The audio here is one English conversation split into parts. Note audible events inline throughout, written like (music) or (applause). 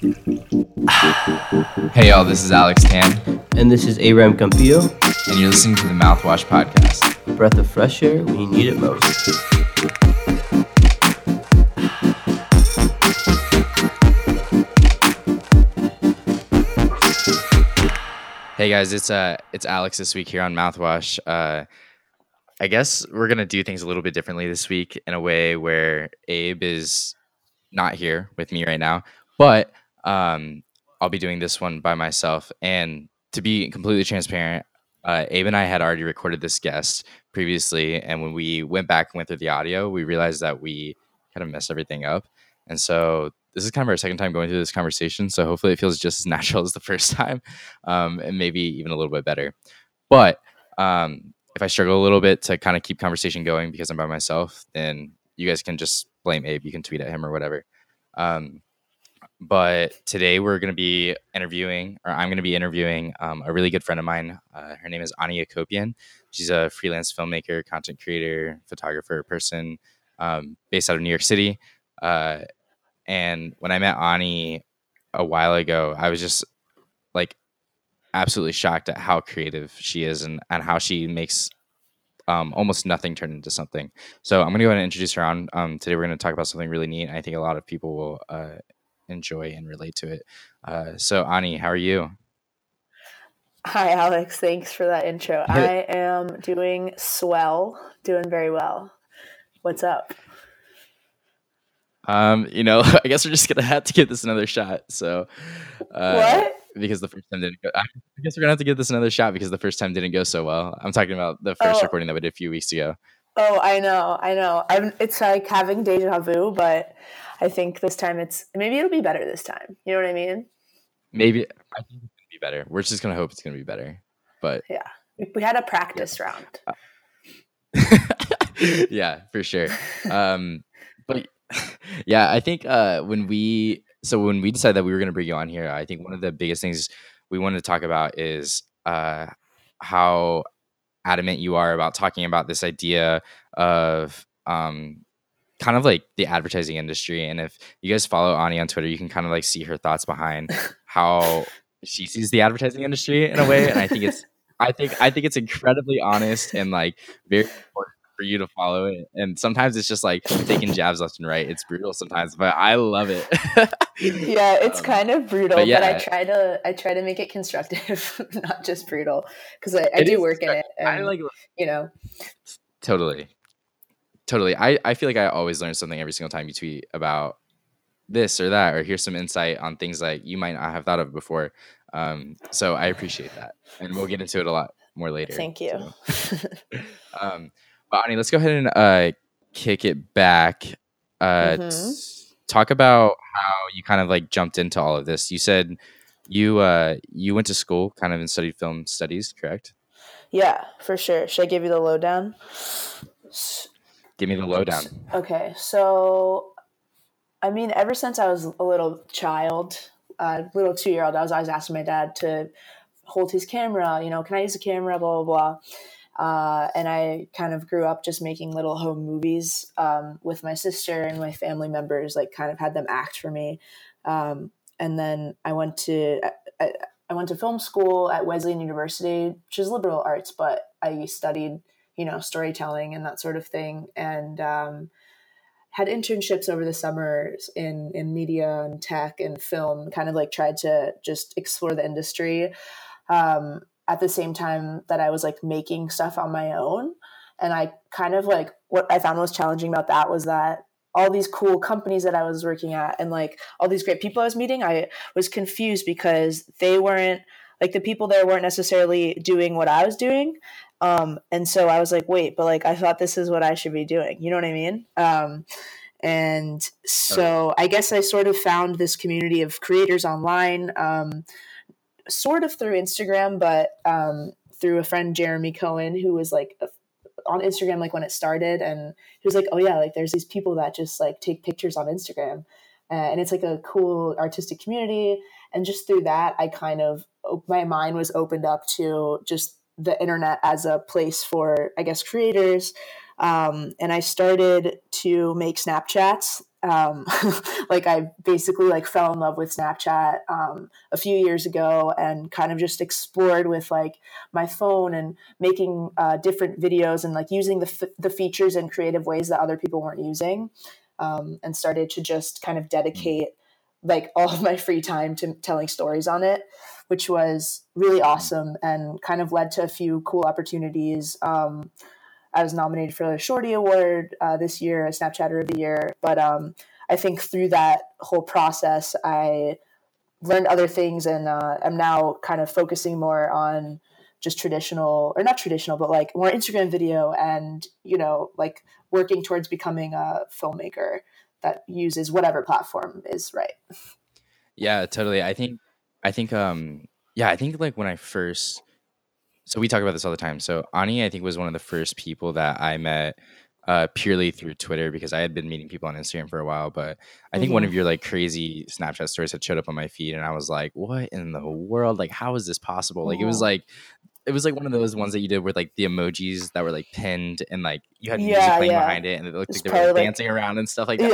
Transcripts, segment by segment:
Hey y'all, this is Alex Tan, And this is Aram Campillo, and you're listening to the Mouthwash Podcast. breath of fresh air when you need it most. Hey guys, it's uh it's Alex this week here on Mouthwash. Uh I guess we're gonna do things a little bit differently this week in a way where Abe is not here with me right now, but um I'll be doing this one by myself. And to be completely transparent, uh, Abe and I had already recorded this guest previously, and when we went back and went through the audio, we realized that we kind of messed everything up. And so this is kind of our second time going through this conversation. So hopefully it feels just as (laughs) natural as the first time, um, and maybe even a little bit better. But um, if I struggle a little bit to kind of keep conversation going because I'm by myself, then you guys can just blame Abe. You can tweet at him or whatever. Um, but today we're going to be interviewing, or I'm going to be interviewing um, a really good friend of mine. Uh, her name is Ani Acopian. She's a freelance filmmaker, content creator, photographer, person um, based out of New York City. Uh, and when I met Ani a while ago, I was just like absolutely shocked at how creative she is and, and how she makes um, almost nothing turn into something. So I'm going to go ahead and introduce her on. Um, today we're going to talk about something really neat. I think a lot of people will uh, enjoy and relate to it. Uh, so Ani, how are you? Hi, Alex. Thanks for that intro. (laughs) I am doing swell, doing very well. What's up? Um, you know, (laughs) I guess we're just gonna have to give this another shot. So, uh, what? Because the first time didn't go. I guess we're gonna have to give this another shot because the first time didn't go so well. I'm talking about the first Oh. recording that we did a few weeks ago. Oh, I know, I know. I'm. It's like having deja vu, but I think this time it's maybe it'll be better this time. You know what I mean? Maybe I think it's gonna be better. We're just gonna hope it's gonna be better. But Yeah. We, we had a practice round. (laughs) yeah, for sure. (laughs) Um, but yeah, I think uh, when we so when we decided that we were going to bring you on here, I think one of the biggest things we wanted to talk about is uh, how adamant you are about talking about this idea of um, kind of like the advertising industry. And if you guys follow Ani on Twitter, you can kind of like see her thoughts behind (laughs) how she sees the advertising industry in a way. And I think it's I think I think it's incredibly honest and like very important for you to follow it. And sometimes it's just like taking jabs left and right. It's brutal sometimes, but I love it. (laughs) Yeah, it's Um, kind of brutal, but but. I try to I try to make it constructive, (laughs) not just brutal, because I, I do work in it. I like you know, totally, totally. I I feel like I always learn something every single time you tweet about this or that, or here's some insight on things that you might not have thought of before. Um, so I appreciate that, and we'll get into it a lot more later. thank you. so. (laughs) Um, but Ani, let's go ahead and uh, kick it back. Uh, Mhm. t- talk about how you kind of like jumped into all of this. You said you uh, you went to school, kind of, and studied film studies, correct? yeah, for sure. Should I give you the lowdown? Give me the lowdown. Okay, so I mean, ever since I was a little child, a little two year old, I was always asking my dad to hold his camera. You know, can I use the camera? Blah blah blah. Uh, and I kind of grew up just making little home movies um, with my sister and my family members. Like, kind of had them act for me. Um, and then I went to I, I went to film school at Wesleyan University, which is liberal arts, but I studied you know storytelling and that sort of thing. And um, had internships over the summers in in media and tech and film kind of like tried to just explore the industry um, at the same time that i was like making stuff on my own. And i kind of like what i found most challenging about that was that all these cool companies that i was working at and like all these great people i was meeting i was confused because they weren't like the people there weren't necessarily doing what i was doing um, and so I was like, wait, but like I thought this is what I should be doing. You know what I mean? Um, and so I guess I sort of found this community of creators online, um, sort of through Instagram, but um, through a friend Jeremy Cohen who was like a, on Instagram like when it started, and he was like, oh yeah, like there's these people that just like take pictures on Instagram, uh, and it's like a cool artistic community. And just through that, I kind of my mind was opened up to just the internet as a place for, I guess, creators. Um, and I started to make Snapchats. Um, (laughs) like I basically like fell in love with Snapchat um, a few years ago, and kind of just explored with like my phone and making uh, different videos and like using the f- the features in creative ways that other people weren't using, um, and started to just kind of dedicate like all of my free time to telling stories on it which was really awesome and kind of led to a few cool opportunities. Um, I was nominated for the Shorty Award uh, this year, a Snapchatter of the Year. But um, I think through that whole process, I learned other things and uh, I'm now kind of focusing more on just traditional, or not traditional, but like more Instagram video and, you know, like working towards becoming a filmmaker that uses whatever platform is right. Yeah, totally. I think I think um yeah, I think like when I first so we talk about this all the time. So Ani, I think, was one of the first people that I met uh, purely through Twitter because I had been meeting people on Instagram for a while. But I think mm-hmm. one of your like crazy Snapchat stories had showed up on my feed, and I was like, "What in the world? Like, how is this possible?" Like, it was like it was like one of those ones that you did with like the emojis that were like pinned and like you had music playing yeah. behind it, and it looked it's like they were like, dancing around and stuff like that.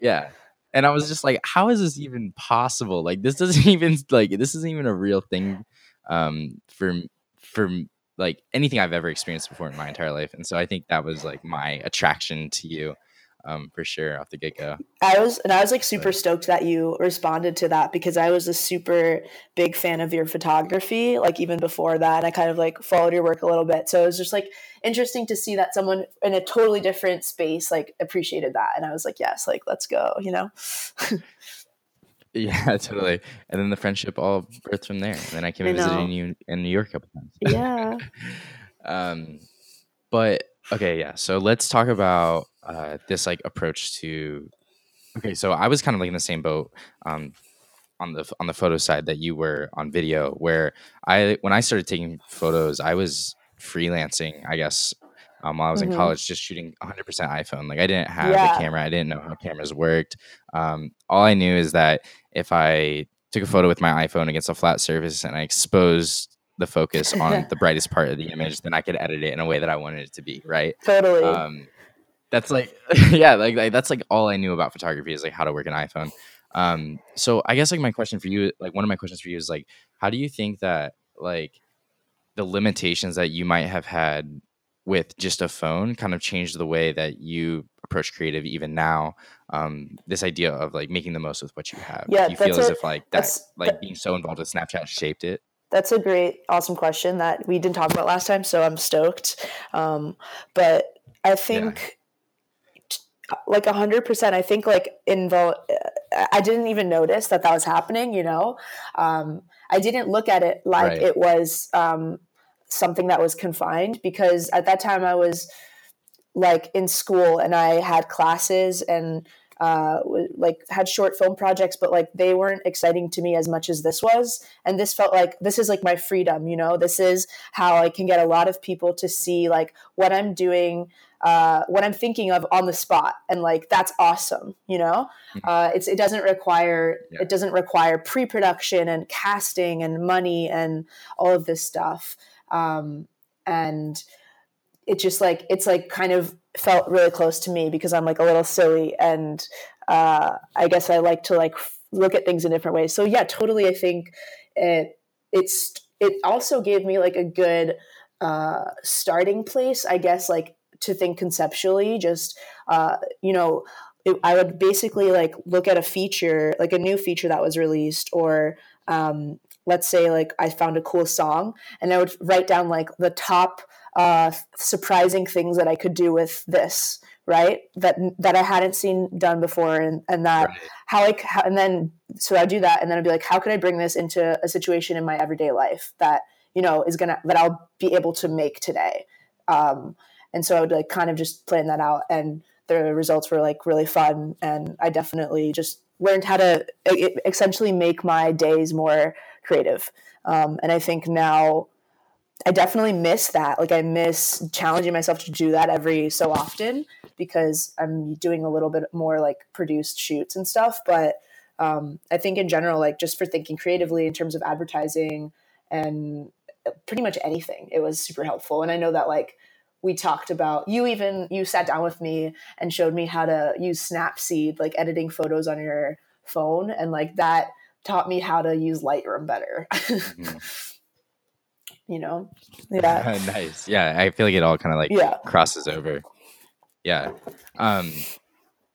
Yeah, yeah and I was just like, how is this even possible? Like this doesn't (laughs) even like this isn't even a real thing um, for for like anything I've ever experienced before in my entire life. And so I think that was like my attraction to you um, for sure off the get go. I was, and I was like super stoked that you responded to that because I was a super big fan of your photography. Like even before that, I kind of like followed your work a little bit. So it was just like interesting to see that someone in a totally different space like appreciated that. And I was like, yes, like let's go, you know? (laughs) yeah, (laughs) totally. And then the friendship all birthed from there. And then I came and visited you in New York a couple times. Yeah. (laughs) um, but okay, yeah. So let's talk about uh, this like approach to okay so i was kind of like in the same boat um, on the on the photo side that you were on video where i when i started taking photos i was freelancing i guess um, while i was mm-hmm. in college just shooting 100% iphone like i didn't have yeah. a camera i didn't know how cameras worked um, all i knew is that if i took a photo with my iphone against a flat surface and i exposed the focus on (laughs) the brightest part of the image then i could edit it in a way that i wanted it to be right totally um, that's like (laughs) yeah like, like, that's like all i knew about photography is like how to work an iphone. Um so i guess like my question for you like one of my questions for you is like how do you think that like the limitations that you might have had with just a phone kind of changed the way that you approach creative even now? Um this idea of like making the most with what you have. Yeah do you feel a, as if like that like that, being so involved with snapchat shaped it? That's a great awesome question that we didn't talk about last time so i'm stoked. Um but i think like a hundred percent. I think like involve. I didn't even notice that that was happening. You know, um, I didn't look at it like right. it was um, something that was confined because at that time I was like in school and I had classes and uh, like had short film projects, but like they weren't exciting to me as much as this was. And this felt like this is like my freedom, you know, this is how I can get a lot of people to see like what I'm doing uh, what I'm thinking of on the spot, and like that's awesome. You know, mm-hmm. uh, it's it doesn't require yeah. it doesn't require pre-production and casting and money and all of this stuff, um, and it just like it's like kind of felt really close to me because I'm like a little silly and uh, I guess I like to like look at things in different ways. So yeah, totally. I think it it's it also gave me like a good uh, starting place, I guess, like to think conceptually just uh, you know it, i would basically like look at a feature like a new feature that was released or um, let's say like i found a cool song and i would write down like the top uh, surprising things that i could do with this right that that i hadn't seen done before and and that right. how i how, and then so i do that and then i'd be like how could i bring this into a situation in my everyday life that you know is gonna that i'll be able to make today um, and so I would like kind of just plan that out, and the results were like really fun. And I definitely just learned how to essentially make my days more creative. Um, and I think now I definitely miss that. Like I miss challenging myself to do that every so often because I'm doing a little bit more like produced shoots and stuff. But um, I think in general, like just for thinking creatively in terms of advertising and pretty much anything, it was super helpful. And I know that like we talked about you even you sat down with me and showed me how to use snapseed like editing photos on your phone and like that taught me how to use lightroom better. Mm-hmm. (laughs) you know? Yeah. (laughs) Nice. Yeah i feel like it all kind of like yeah. crosses over. Yeah. Um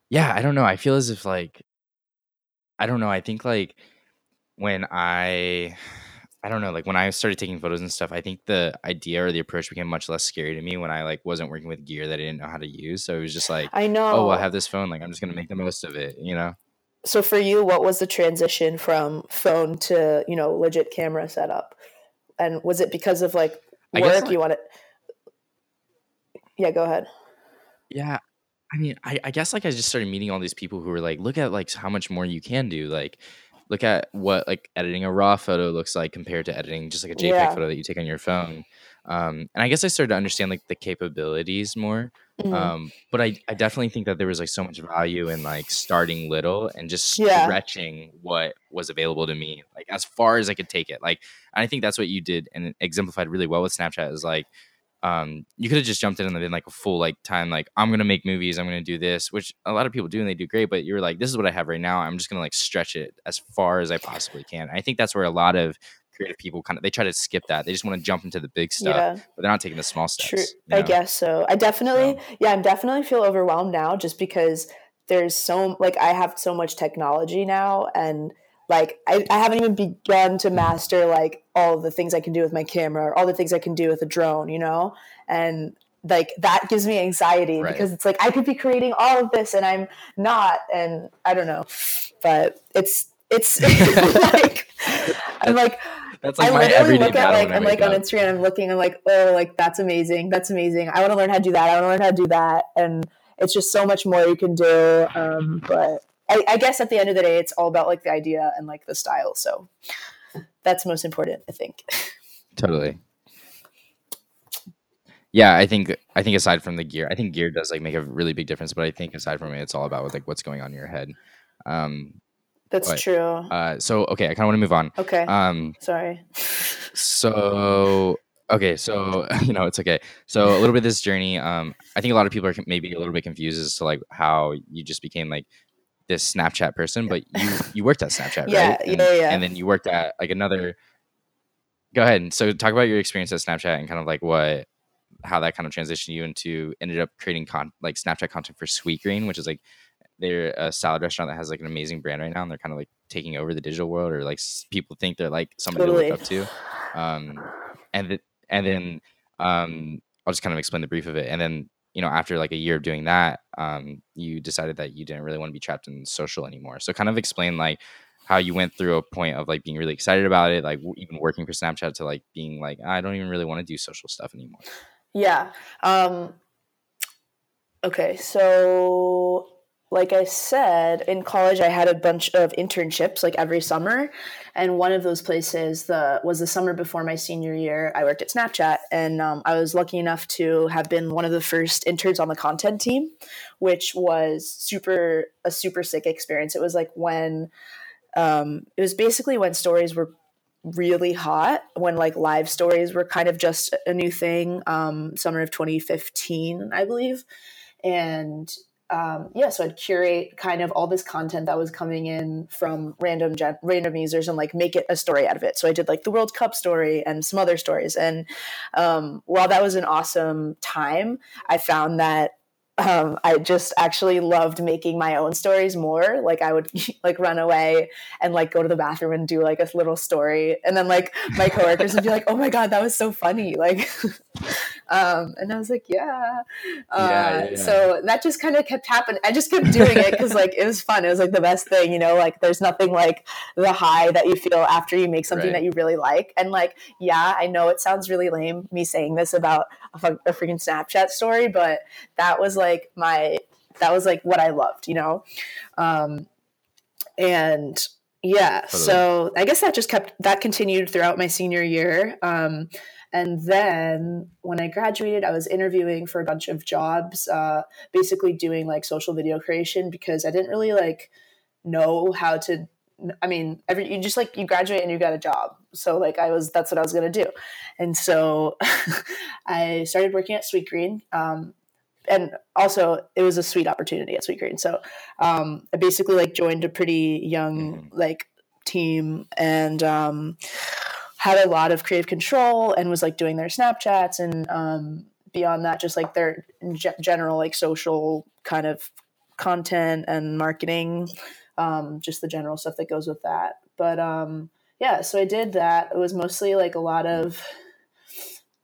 yeah i don't know. I feel as if like i don't know. I think like when i I don't know, like when I started taking photos and stuff, I think the idea or the approach became much less scary to me when I like wasn't working with gear that I didn't know how to use. So it was just like, I oh, know, oh, I have this phone, like I'm just gonna make the most of it, you know. So for you, what was the transition from phone to you know legit camera setup? And was it because of like work like, you wanted? Yeah, go ahead. Yeah, I mean, I, I guess like I just started meeting all these people who were like, look at like how much more you can do, like look at what like editing a raw photo looks like compared to editing just like a JPEG yeah. photo that you take on your phone. Um, and I guess I started to understand like the capabilities more. Mm-hmm. Um, but I, I definitely think that there was like so much value in like starting little and just yeah. stretching what was available to me, like as far as I could take it. Like, I think that's what you did and exemplified really well with Snapchat is like, um, you could have just jumped in and been like a full like time, like I'm gonna make movies, I'm gonna do this, which a lot of people do and they do great. But you're like, this is what I have right now. I'm just gonna like stretch it as far as I possibly can. I think that's where a lot of creative people kind of they try to skip that. They just want to jump into the big stuff, yeah. but they're not taking the small steps. True, you know? I guess so. I definitely, so. yeah, I'm definitely feel overwhelmed now just because there's so like I have so much technology now and like I, I haven't even begun to master like all the things I can do with my camera or all the things I can do with a drone, you know? And like that gives me anxiety right. because it's like I could be creating all of this and I'm not and I don't know. But it's it's (laughs) like I'm like that's like I literally look at like I'm like up. on Instagram, I'm looking, I'm like, oh, like that's amazing, that's amazing. I want to learn how to do that. I want to learn how to do that, and it's just so much more you can do. Um, but I, I guess at the end of the day, it's all about like the idea and like the style. So that's most important, I think. (laughs) Totally. Yeah, I think I think aside from the gear, I think gear does like make a really big difference. But I think aside from it, it's all about like what's going on in your head. Um, That's but, true. Uh, so okay, I kind of want to move on. Okay. Um, sorry. so okay, so (laughs) you know it's okay. So a little bit of this journey. Um, I think a lot of people are maybe a little bit confused as to like how you just became like this Snapchat person, but you (laughs) you worked at Snapchat, yeah, right? And, yeah, yeah. And then you worked at like another. Go ahead. So talk about your experience at Snapchat and kind of like what how that kind of transitioned you into ended up creating con like Snapchat content for Sweetgreen, which is like they're a salad restaurant that has like an amazing brand right now, and they're kind of like taking over the digital world, or like people think they're like somebody totally. to look up to. Um, and th- and then um, I'll just kind of explain the brief of it, and then you know, after like a year of doing that, um, you decided that you didn't really want to be trapped in social anymore. So kind of explain like how you went through a point of like being really excited about it, like w- even working for Snapchat to like being like, I don't even really want to do social stuff anymore. Yeah. Um, okay. So like I said, in college I had a bunch of internships like every summer, and one of those places the was the summer before my senior year. I worked at Snapchat, and um, I was lucky enough to have been one of the first interns on the content team, which was super a super sick experience. It was like when um, it was basically when stories were really hot when like live stories were kind of just a new thing um, summer of 2015 i believe and um, yeah, so I'd curate kind of all this content that was coming in from random gen- random users and like make it a story out of it. So I did like the World Cup story and some other stories. And um, while that was an awesome time, I found that um, I just actually loved making my own stories more. Like I would (laughs) like run away and like go to the bathroom and do like a little story, and then like my coworkers would be like, "Oh my god, that was so funny!" (laughs) Like, um, and I was like, "Yeah." Uh, yeah, yeah. So that just kind of kept happening. I just kept doing it because like it was fun. It was like the best thing, you know. Like there's nothing like the high that you feel after you make something right. that you really like. And like, yeah, I know it sounds really lame me saying this about a, a freaking Snapchat story, but that was like my that was like what I loved, you know? Um, and yeah, totally. so I guess that just kept that continued throughout my senior year. Um, and then when I graduated, I was interviewing for a bunch of jobs, uh, basically doing like social video creation because I didn't really like know how to I mean, every you just like you graduate and you got a job. So like I was that's what I was gonna do, and so (laughs) I started working at Sweetgreen. Um, and also it was a sweet opportunity at Sweetgreen. So um, I basically like joined a pretty young Mhm. like team and um, had a lot of creative control and was like doing their Snapchats and um, beyond that, just like their ge- general like social kind of content and marketing, um, just the general stuff that goes with that. But um, yeah, so I did that. It was mostly like a lot of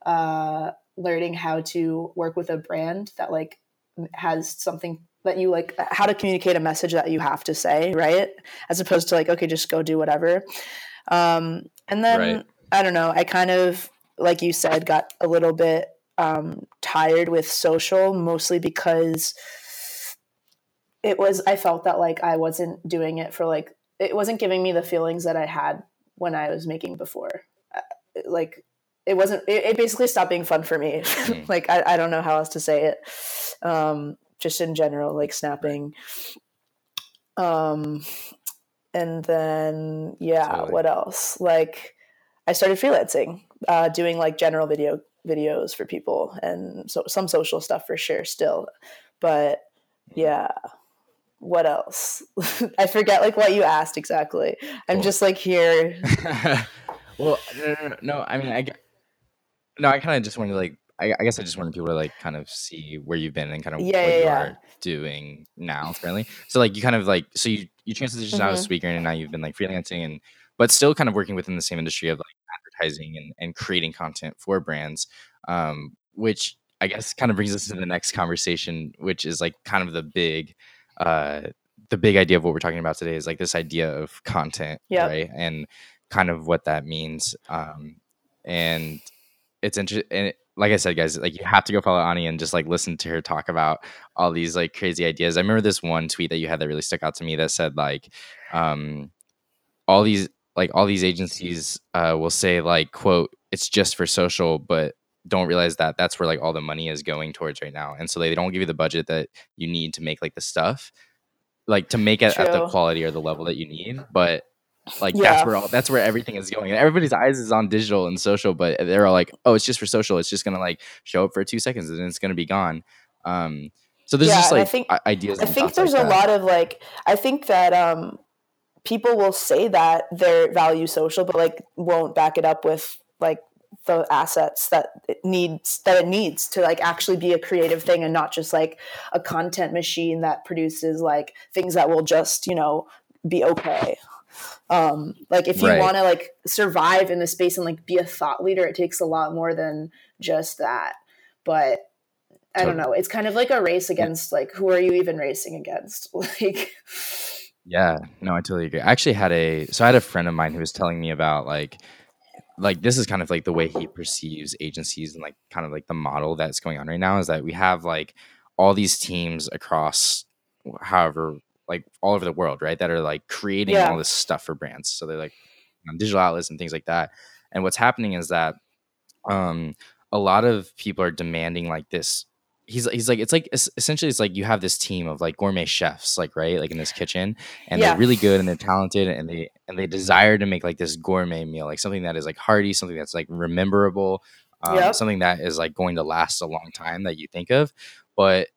uh, learning how to work with a brand that like has something that you like how to communicate a message that you have to say right? As opposed to like okay just go do whatever. Um and then Right. i don't know i kind of like you said got a little bit um tired with social mostly because it was i felt that like i wasn't doing it for like it wasn't giving me the feelings that i had when i was making before. Uh, like it wasn't it, it basically stopped being fun for me (laughs) Mm. like I, I don't know how else to say it um just in general like snapping um and then yeah Totally. what else like i started freelancing uh doing like general video videos for people and so some social stuff for sure still but yeah what else (laughs) i forget like what you asked exactly i'm Cool. just like here (laughs) well, no, no, no, no. I mean, I get, no, I kind of just wanted to like, I, I guess I just wanted people to like kind of see where you've been and kind of Yeah, what yeah, you yeah. are doing now currently. So like, you kind of like, so you you transitioned out of Mhm. speaker and now you've been like freelancing and, but still kind of working within the same industry of like advertising and and creating content for brands, um, which I guess kind of brings us to the next conversation, which is like kind of the big, uh, the big idea of what we're talking about today is like this idea of content, Yep. right? And kind of what that means. Um, and it's interesting. And like I said, guys, like you have to go follow Ani and just like listen to her talk about all these like crazy ideas. I remember this one tweet that you had that really stuck out to me that said like, um, all these like all these agencies uh, will say like quote it's just for social, but don't realize that that's where like all the money is going towards right now, and so they don't give you the budget that you need to make like the stuff, like to make it at the quality or the level that you need, but like Yeah. that's where all that's where everything is going and everybody's eyes is on digital and social but they're all like oh it's just for social it's just gonna like show up for two seconds and then it's gonna be gone um so there's Yeah, just and I think- i- ideas I think there's like a lot of like I think that um people will say that they value social but like won't back it up with like the assets that it needs that it needs to like actually be a creative thing and not just like a content machine that produces like things that will just, you know, be okay. Um like if you Right. want to like survive in the space and like be a thought leader it takes a lot more than just that. But I don't know. It's kind of like a race against like who are you even racing against? (laughs) Like Yeah, no, I totally agree. I actually had a so I had a friend of mine who was telling me about like like this is kind of like the way he perceives agencies and like kind of like the model that's going on right now is that we have like all these teams across however like all over the world, right? That are like creating Yeah. all this stuff for brands. So they're like on digital outlets and things like that. And what's happening is that um a lot of people are demanding like this he's he's like it's like essentially it's like you have this team of like gourmet chefs like right like in this kitchen and Yeah. they're really good and they're talented and they and they desire to make like this gourmet meal like something that is like hearty something that's like rememberable um, Yep. something that is like going to last a long time that you think of but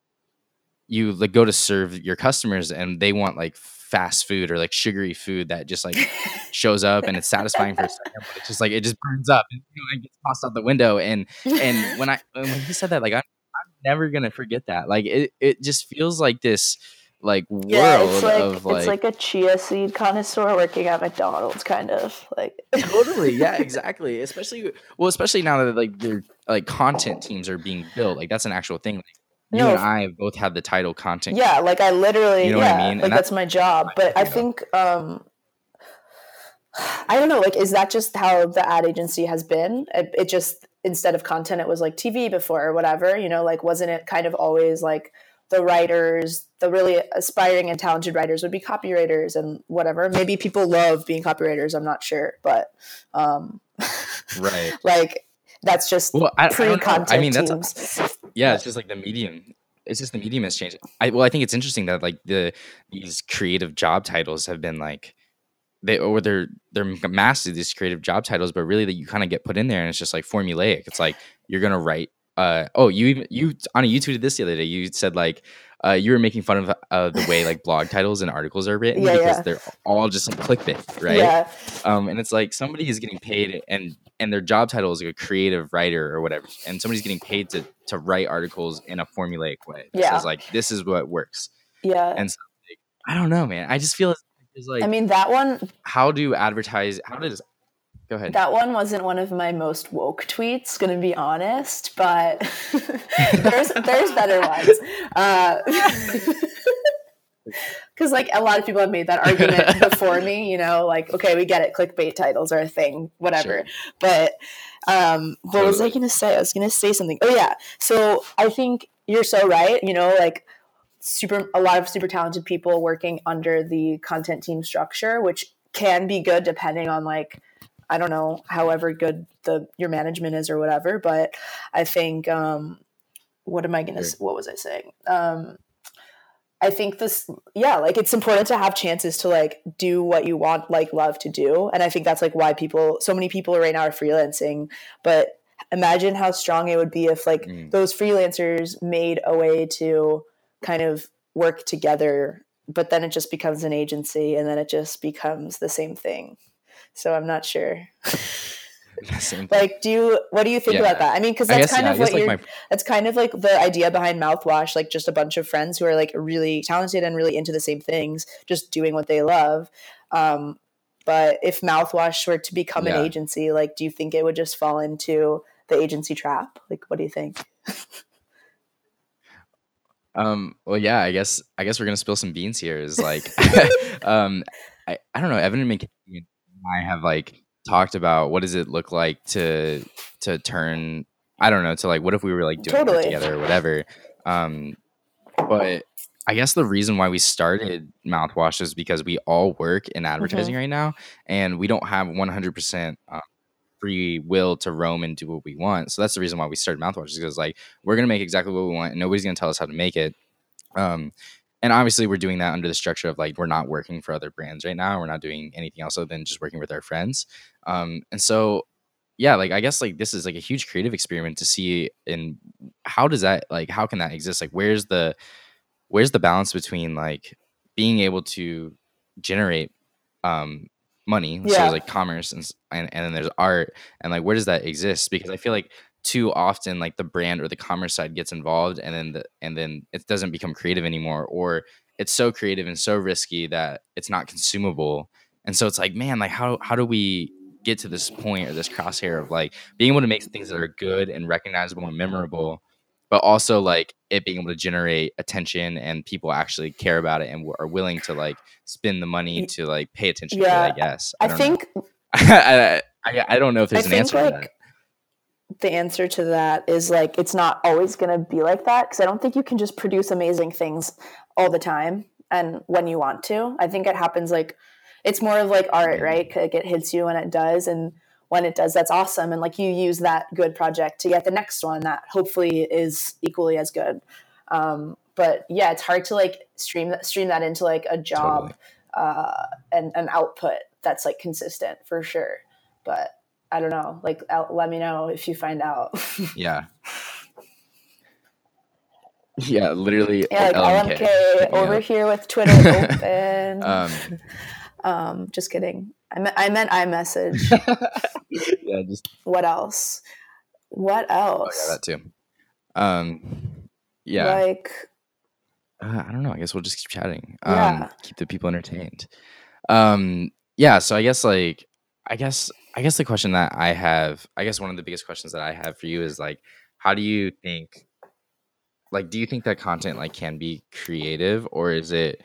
you like go to serve your customers and they want like fast food or like sugary food that just like (laughs) shows up and it's satisfying for a second but it's just like it just burns up and you know, it gets tossed out the window and and when I when he said that, like I, I'm never gonna forget that. Like it, it just feels like this like world yeah, it's like of like, it's like a chia seed connoisseur working at McDonald's kind of like totally yeah exactly especially well especially now that like their like content teams are being built like that's an actual thing like, you No. and I both have the title content yeah like i literally You know what I mean? like And that's, my job but i think um i don't know like is that just how the ad agency has been it, it just instead of content it was like tv before or whatever you know like wasn't it kind of always like the writers the really aspiring and talented writers would be copywriters and whatever maybe people love being copywriters i'm not sure but um (laughs) right like that's just well don't pre-content I mean that's teams. Yeah it's just like the medium it's just the medium has changed i well i think it's interesting that like the these creative job titles have been like they or they're they're massive these creative job titles, but really that you kind of get put in there and it's just like formulaic. It's like you're gonna write. Uh, oh, you even you on a you tweeted this the other day. You said like uh, you were making fun of uh, the way like blog titles and articles are written Yeah, because yeah. they're all just like clickbait, right? Yeah. Um, and it's like somebody is getting paid and and their job title is like a creative writer or whatever, and somebody's getting paid to to write articles in a formulaic way. Yeah. says like this is what works. Yeah. And so, like, I don't know, man. I just feel it's like I mean, that one how do advertise? How does go ahead? That one wasn't one of my most woke tweets, gonna be honest, but (laughs) there's there's better ones. (laughs) Because like a lot of people have made that argument (laughs) before me, you know, like okay, we get it, clickbait titles are a thing, whatever. Sure. But um, what was I gonna say? I was gonna say something. Oh yeah, so I think you're so right. You know, like super a lot of super talented people working under the content team structure, which can be good depending on like I don't know, however good the your management is or whatever. But I think um, what am I gonna? s What was I saying? Um, I think this, yeah, like it's important to have chances to like do what you want, like love to do, and I think that's like why people, so many people right now are freelancing. But imagine how strong it would be if like Mm. those freelancers made a way to kind of work together, but then it just becomes an agency, and then it just becomes the same thing. So I'm not sure. (laughs) Like, do you? What do you think Yeah. about that? I mean, because that's guess, kind yeah, of what like you're. my That's kind of like the idea behind mouthwash. Like, just a bunch of friends who are like really talented and really into the same things, just doing what they love. Um, but if mouthwash were to become Yeah. an agency, like, do you think it would just fall into the agency trap? Like, what do you think? Um. Well, yeah. I guess. I guess we're gonna spill some beans here. Is like, (laughs) (laughs) um, I, I don't know. Evan and I have like talked about what does it look like to to turn. I don't know. To like, what if we were like doing Totally. it together or whatever. Um, but I guess the reason why we started mouthwash is because we all work in advertising right now, and we don't have one hundred percent uh, free will to roam and do what we want. So that's the reason why we started mouthwash is because like we're gonna make exactly what we want, and nobody's gonna tell us how to make it. Um, and obviously, we're doing that under the structure of like we're not working for other brands right now. We're not doing anything else other than just working with our friends. Um, and so, yeah, like I guess like this is like a huge creative experiment to see and how does that like how can that exist? Like where's the where's the balance between like being able to generate um money so Yeah. like commerce and, and and then there's art and like where does that exist because i feel like too often like the brand or the commerce side gets involved and then the and then it doesn't become creative anymore or it's so creative and so risky that it's not consumable and so it's like man like how how do we get to this point or this crosshair of like being able to make things that are good and recognizable and memorable but also like it being able to generate attention and people actually care about it and w- are willing to like spend the money to like pay attention Yeah, to it, I guess. I, don't think (laughs) I, I, I don't know if there's I an answer to like that. The answer to that is like it's not always going to be like that because I don't think you can just produce amazing things all the time and when you want to. I think it happens like it's more of like art, right? Like it hits you when it does, and when it does, that's awesome. And like you use that good project to get the next one that hopefully is equally as good. Um, but yeah, it's hard to like stream that stream that into like a job Totally. uh, and an output that's like consistent for sure. But I don't know. Like, let me know if you find out. (laughs) Yeah. Yeah, literally. yeah, like LMK. LMK, over up. here with Twitter (laughs) open. Um, (laughs) um, just kidding. I meant I meant iMessage. yeah, just what else? What oh, else? yeah, that too. Um, yeah, Like, uh, I don't know. I guess we'll just keep chatting. Yeah. Um, keep the people entertained. Um, yeah. So I guess like I guess I guess the question that I have, I guess one of the biggest questions that I have for you is like, how do you think? Like, do you think that content like can be creative, or is it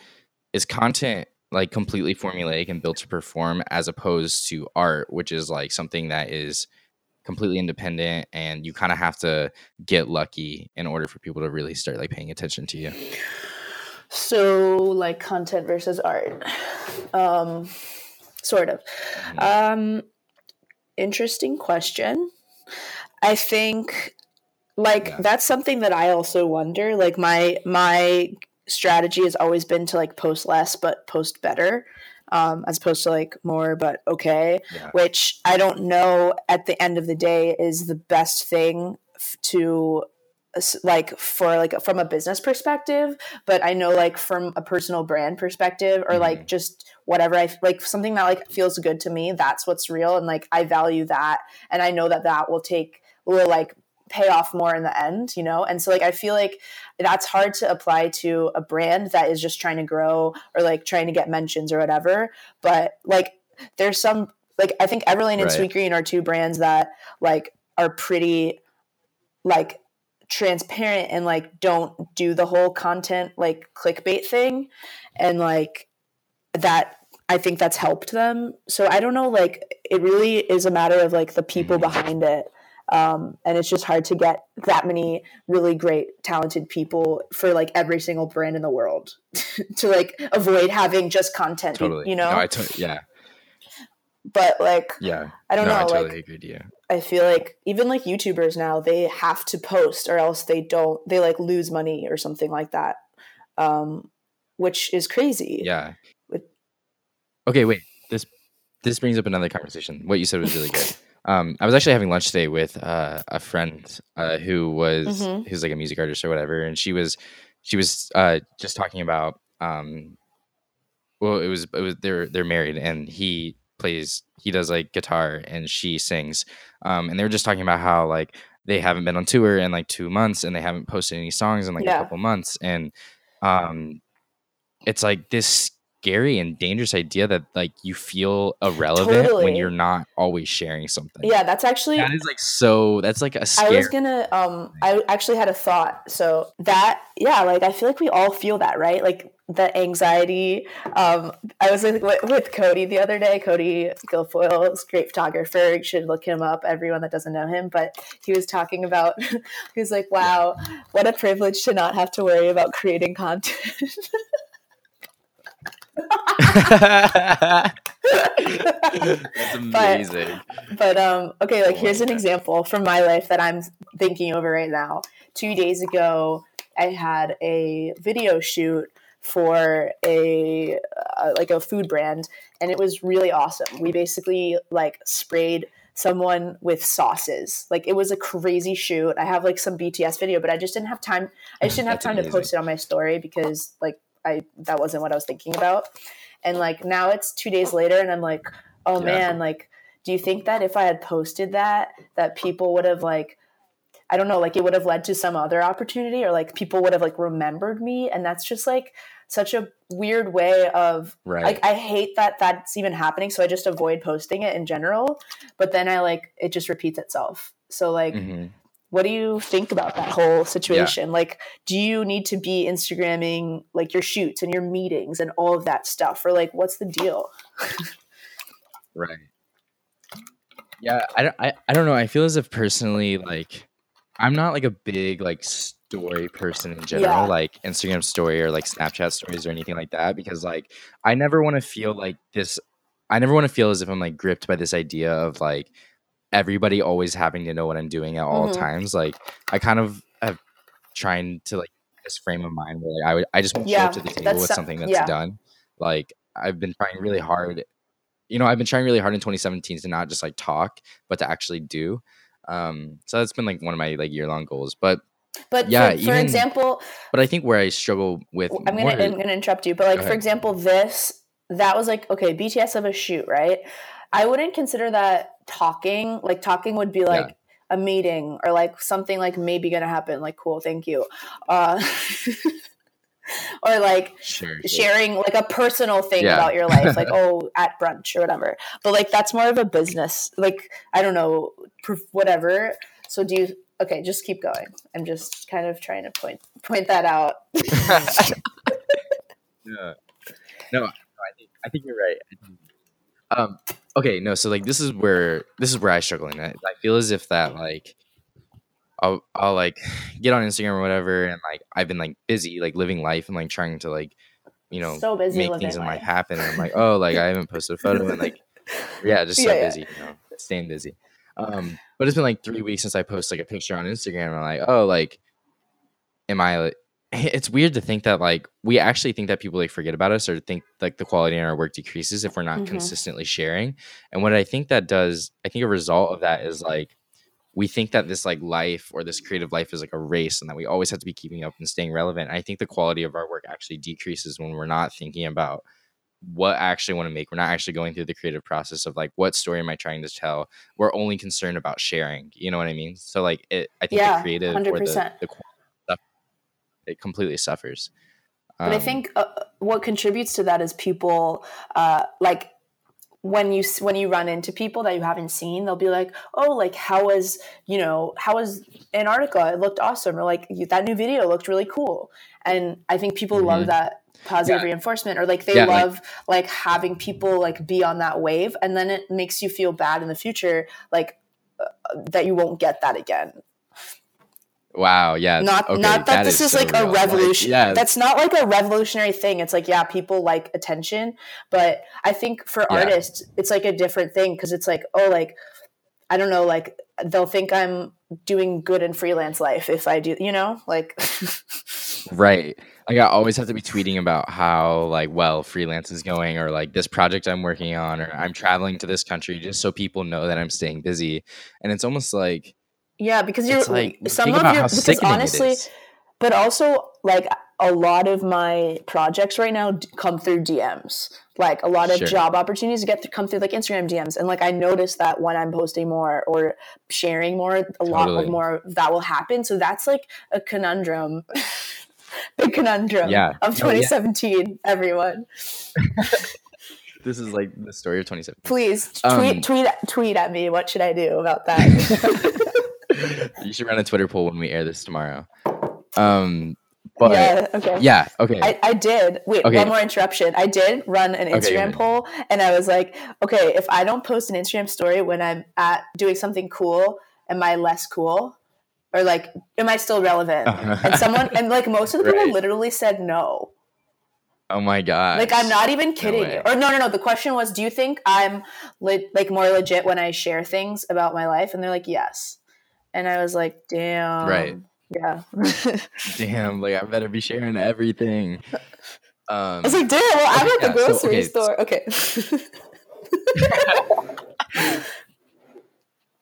is content like completely formulaic and built to perform, as opposed to art, which is like something that is completely independent and you kind of have to get lucky in order for people to really start like paying attention to you. so, like content versus art. Um, sort of. Mhm. Um, interesting question. I think like Yeah. that's something that I also wonder. Like my my strategy has always been to like post less but post better. um, as opposed to like more but okay, Yeah. which I don't know at the end of the day is the best thing f- to like for like from a business perspective but i know like from a personal brand perspective or like mm-hmm. just whatever i like something that like feels good to me that's what's real and like i value that and i know that that will take will like pay off more in the end you know and so like i feel like that's hard to apply to a brand that is just trying to grow or like trying to get mentions or whatever but like there's some like i think everlane and Right. Sweetgreen are two brands that like are pretty like transparent and like don't do the whole content like clickbait thing and like that i think that's helped them so i don't know like it really is a matter of like the people behind it um, and it's just hard to get that many really great talented people for like every single brand in the world (laughs) to like avoid having just content Totally. you know No, I to- yeah. but like Yeah. i don't no, know I like totally agree with you. I feel like even like YouTubers now, they have to post or else they don't, they like lose money or something like that, um, which is crazy. Yeah. With- Okay, wait. This this brings up another conversation. What you said was really good. (laughs) Um, I was actually having lunch today with uh, a friend uh, who was Mhm. who's like a music artist or whatever, and she was she was uh, just talking about um, well, it was it was they're they're married, and he plays he does like guitar and she sings, um, and they were just talking about how like they haven't been on tour in like two months and they haven't posted any songs in like Yeah. a couple months, and um, it's like this scary and dangerous idea that like you feel irrelevant when you're not always sharing something. Yeah, that's actually That is like so. That's like a I scary. was gonna um I actually had a thought. So that yeah, like I feel like we all feel that, right? Like the anxiety. Um I was with, with Cody the other day. Cody Guilfoyle is a great photographer. You should look him up, everyone that doesn't know him. But he was talking about (laughs) he was like, Wow, what a privilege to not have to worry about creating content. (laughs) That's amazing. But um, okay, like Oh here's an God. example from my life that I'm thinking over right now. Two days ago, I had a video shoot for a uh, like a food brand, and it was really awesome. We basically like sprayed someone with sauces. Like it was a crazy shoot. I have like some BTS video, but I just didn't have time. I just didn't have (laughs) time to post it on my story because like I that wasn't what I was thinking about. And like now it's two days later, and I'm like, oh Yeah. man, like, do you think that if I had posted that, that people would have like, I don't know, like it would have led to some other opportunity, or like people would have like remembered me, and that's just like such a weird way of Right. like I hate that that's even happening, so I just avoid posting it in general. But then I like it just repeats itself. So like Mhm. what do you think about that whole situation like do you need to be instagramming like your shoots and your meetings and all of that stuff or like what's the deal Right. Yeah, I don't. I, I don't know. I feel as if personally, like, I'm not like a big like story person in general, Yeah. like Instagram story or like Snapchat stories or anything like that, because like I never want to feel like this. I never want to feel as if I'm like gripped by this idea of like everybody always having to know what I'm doing at all Mhm. times. Like, I kind of have trying to like this frame of mind where like I would I just want to show Yeah, up to the table with something that's yeah. done. Like I've been trying really hard you know, I've been trying really hard in 2017 to not just like talk, but to actually do. Um, so that's been like one of my like year long goals. But but Yeah, for, for even example but I think where I struggle with i'm gonna more- i'm gonna interrupt you but like for example this that was like okay bts of a shoot right? I wouldn't consider that talking like talking would be like a meeting or like something like maybe gonna happen like cool thank you. Uh (laughs) (laughs) or like sure, sure. sharing like a personal thing Yeah. about your life like (laughs) oh at brunch or whatever but like that's more of a business like i don't know whatever so do you okay just keep going i'm just kind of trying to point point that out (laughs) Yeah. No, no, I think I think you're right. Um, okay, no, so like this is where this is where I struggle in it. I feel as if that like I'll I'll like (sighs) get on Instagram or whatever, and like I've been like busy, like living life and like trying to like you know so busy make things in life happen. And I'm like, oh, like I haven't posted a photo and like (laughs) yeah, just so Yeah, yeah. busy, you know, staying busy. Um, but it's been like three weeks since I posted like a picture on Instagram. And I'm like, oh, like, am I, like, (laughs) it's weird to think that like we actually think that people like forget about us or think like the quality in our work decreases if we're not Mhm. consistently sharing. And what I think that does, I think a result of that is like we think that this like life or this creative life is like a race and that we always have to be keeping up and staying relevant. I think the quality of our work actually decreases when we're not thinking about what I actually want to make. We're not actually going through the creative process of like what story am I trying to tell. We're only concerned about sharing. You know what I mean? So like it I think Yeah, the creative or the, 100%. the stuff it completely suffers. But I Um, think uh, what contributes to that is people uh, like when you when you run into people that you haven't seen, they'll be like, "Oh, like how was you know how was Antarctica? It looked awesome," or like that new video looked really cool. And I think people love Mhm. that positive Yeah. reinforcement, or like they Yeah, like- love like, having people like be on that wave, and then it makes you feel bad in the future, like uh, that you won't get that again. Wow, yeah. not okay, not that, this is, so like a revolution yeah, that's not like a revolutionary thing it's like yeah people like attention but i think for Yeah. artists it's like a different thing because it's like oh like i don't know like they'll think i'm doing good in freelance life if i do you know like (laughs) right. Like I always have to be tweeting about how like well freelance is going or like this project I'm working on or I'm traveling to this country just so people know that I'm staying busy. And it's almost like yeah because you're it's like some of your because honestly but also like a lot of my projects right now come through DMs. Like a lot of Sure. job opportunities get to come through like Instagram DMs, and like I noticed that when I'm posting more or sharing more, a lot Totally. of more of that will happen. So that's like a conundrum, (laughs) big conundrum Yeah. of Oh, yeah. 2017. Everyone, (laughs) This is like the story of 2017. please Um, tweet tweet tweet at me. What should I do about that? (laughs) (laughs) you should run a Twitter poll when we air this tomorrow. Um but yeah. Okay. yeah, okay. I, I did. Wait, Okay. one more interruption. I did run an Instagram ahead. poll, and I was like, okay, if I don't post an Instagram story when I'm at doing something cool, am I less cool, or like, am I still relevant? and someone, and like most of the people, (laughs) Right. literally said no. oh my god. Like I'm not even kidding you. Or no, no, no. The question was, do you think I'm le- like more legit when I share things about my life? And they're like, yes. And I was like, damn. Right. Yeah. (laughs) Damn, like I better be sharing everything. Um I was like, damn. Well, I'm Okay, at the yeah, so, grocery okay, store. Okay. (laughs)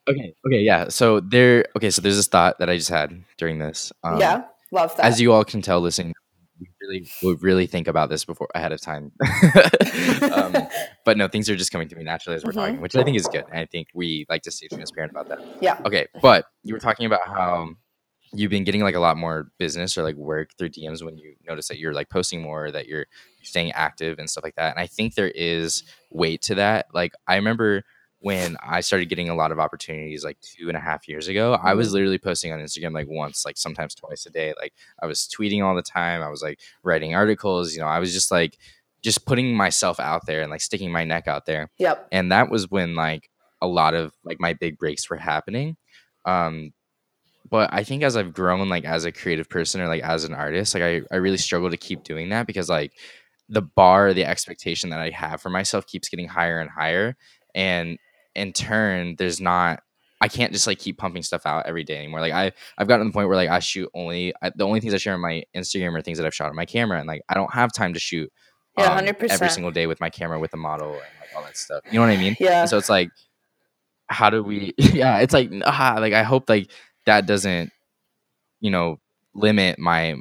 Okay, okay, yeah. So there okay, so there's this thought that I just had during this. Um, yeah. Love that. As you all can tell listening, we really would really think about this before ahead of time. (laughs) um, (laughs) but no, things are just coming to me naturally as we're Mhm. talking, which I think is good. And I think we like to stay transparent about that. yeah. Okay, but you were talking about how you've been getting like a lot more business or like work through DMs when you notice that you're like posting more, that you're staying active and stuff like that. And I think there is weight to that. Like I remember when I started getting a lot of opportunities like two and a half years ago, I was literally posting on Instagram like once, like sometimes twice a day. Like I was tweeting all the time. I was like writing articles, you know, I was just like just putting myself out there and like sticking my neck out there Yep. and that was when like a lot of like my big breaks were happening um but i think as i've grown like as a creative person or like as an artist like i, I really struggle to keep doing that because like the bar the expectation that i have for myself keeps getting higher and higher and in turn there's not i can't just like keep pumping stuff out every day anymore like i i've gotten to the point where like i shoot only I, the only things i share on my instagram are things that i've shot on my camera and like i don't have time to shoot Yeah, um, every 100%. every single day with my camera with a model and like all that stuff you know what i mean Yeah. and so it's like, how do we? (laughs) Yeah, it's like, ah, like I hope like that doesn't, you know, limit my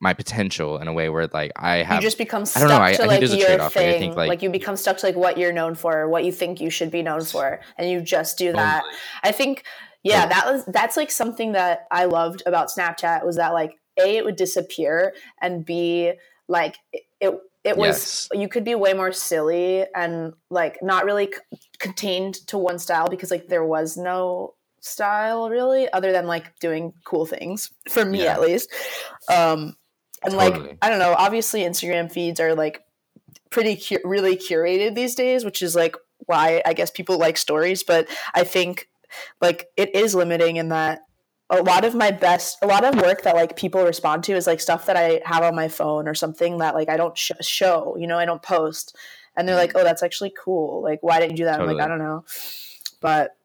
my potential in a way where like I have you just become I stuck don't know, I- I to think like there's a your trade-off, like, I thing. think, like, like- you become stuck to like what you're known for, what you think you should be known for, and you just do that. I think, yeah, that was that's like something that I loved about Snapchat was that like a it would disappear, and b like it it, it was Yes. you could be way more silly and like not really c- contained to one style because like there was no style really other than like doing cool things for me Yeah. at least um and Totally. like i don't know obviously instagram feeds are like pretty cu- really curated these days which is like why i guess people like stories but i think like it is limiting in that a lot of my best a lot of work that like people respond to is like stuff that i have on my phone or something that like i don't sh- show you know i don't post and they're like oh that's actually cool like why didn't you do that i'm like i don't know but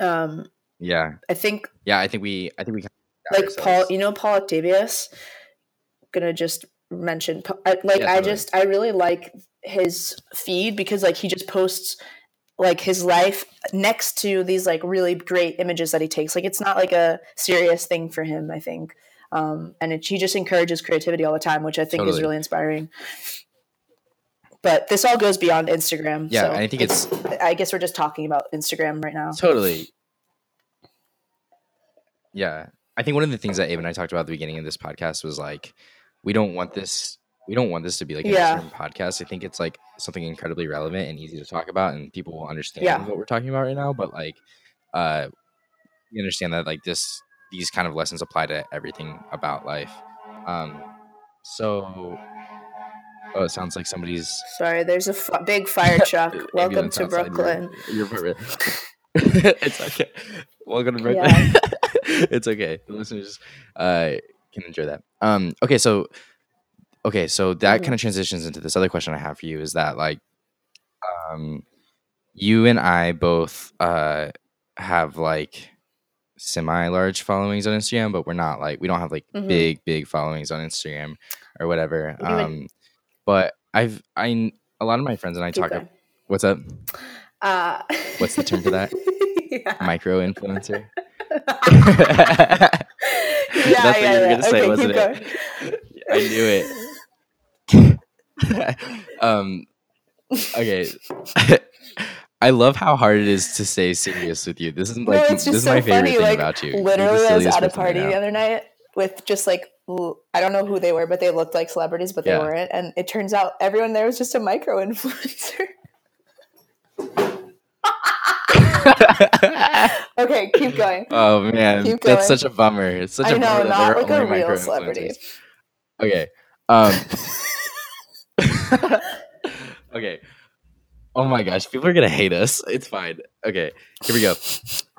um Yeah, i think yeah. I think we. I think we. like ourselves. paul you know paul octavious gonna just mention like Yeah, I just I really like his feed because like he just posts like his life next to these like really great images that he takes. Like it's not like a serious thing for him, I think. Um, and it, he just encourages creativity all the time, which I think is really inspiring. But this all goes beyond Instagram. Yeah, so I think it's- I guess we're just talking about Instagram right now. Totally. Yeah. I think one of the things that Abe and I talked about at the beginning of this podcast was like, we don't want this we don't want this to be like a Yeah. Podcast. I think it's like something incredibly relevant and easy to talk about and people will understand Yeah. what we're talking about right now. But like uh we understand that like this these kind of lessons apply to everything about life. Um so oh it sounds like somebody's Sorry, there's a f- big fire (laughs) truck. Welcome to Brooklyn. Your, apartment. (laughs) (laughs) it's okay. Welcome to Brooklyn. Yeah. it's okay. The listeners uh, can enjoy that. Um, okay, so okay, so that kind of transitions into this other question I have for you is that like, um, you and I both uh have like semi large followings on Instagram, but we're not like we don't have like Mhm. big big followings on Instagram or whatever. Um, but I've I a lot of my friends and I Keep talk. What's up? Uh, What's the term for that? (laughs) (laughs) yeah. Micro influencer. yeah, (laughs) (laughs) That's what yeah, you were yeah. gonna say, okay, wasn't it? I knew it. um, okay. I love how hard it is to stay serious with you. This is like it's this is so my favorite funny. thing Like about you. Literally, I was at a party the other night with just like I don't know who they were, but they looked like celebrities, but they Yeah. weren't. And it turns out everyone there was just a micro influencer. (laughs) okay, keep going. oh man, Keep that's such a bummer. It's such I a know, bummer not like a real celebrity. Okay. Um. (laughs) okay. Oh my gosh, people are gonna hate us. It's fine. Okay, here we go.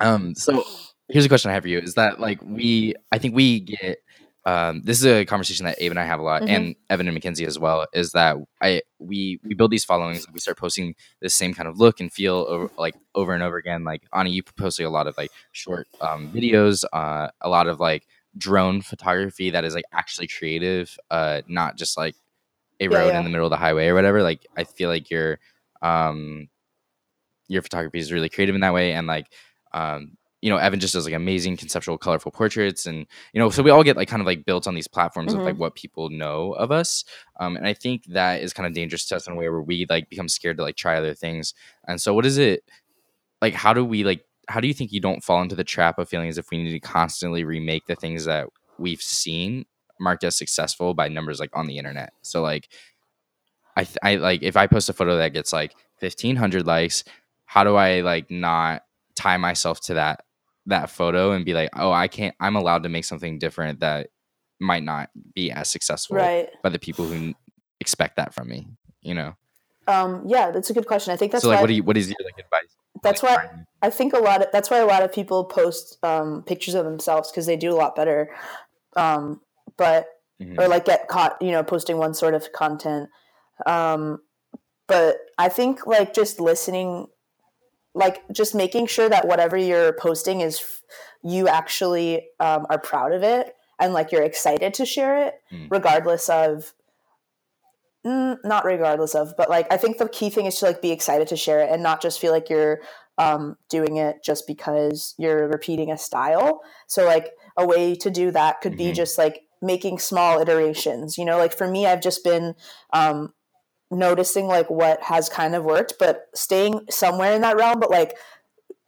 Um. So here's a question I have for you: Is that like we? I think we get. Um, this is a conversation that Abe and I have a lot, Mhm. and Evan and Mackenzie as well. Is that I we we build these followings, we start posting the same kind of look and feel over like over and over again. Like Ani, you posting a lot of like short um, videos, uh, a lot of like drone photography that is like actually creative, uh, not just like a Yeah, road yeah. in the middle of the highway or whatever. Like I feel like your um your photography is really creative in that way, and like um you know Evan just does like amazing conceptual, colorful portraits, and you know so we all get like kind of like built on these platforms of Mhm. like what people know of us, um, and I think that is kind of dangerous to us in a way where we like become scared to like try other things. And so, what is it like? How do we like? How do you think you don't fall into the trap of feeling as if we need to constantly remake the things that we've seen marked as successful by numbers like on the internet? So like, I th- I like if I post a photo that gets like fifteen hundred likes, how do I like not tie myself to that that photo and be like, oh, I can't. I'm allowed to make something different that might not be as successful Right. by the people who expect that from me. You know. Um, yeah, that's a good question. I think that's so like, what do you? What is your like advice? that's like, why I think a lot of that's why a lot of people post um, pictures of themselves because they do a lot better. Um, but Mhm. or like get caught, you know, posting one sort of content. Um, but I think like just listening, like just making sure that whatever you're posting is you actually um, are proud of it and like you're excited to share it, Mm. regardless of. Mm, not regardless of, but like I think the key thing is to like be excited to share it and not just feel like you're um, doing it just because you're repeating a style. So like a way to do that could be Mhm. just like making small iterations. You know, like for me, I've just been um, noticing like what has kind of worked, but staying somewhere in that realm, but like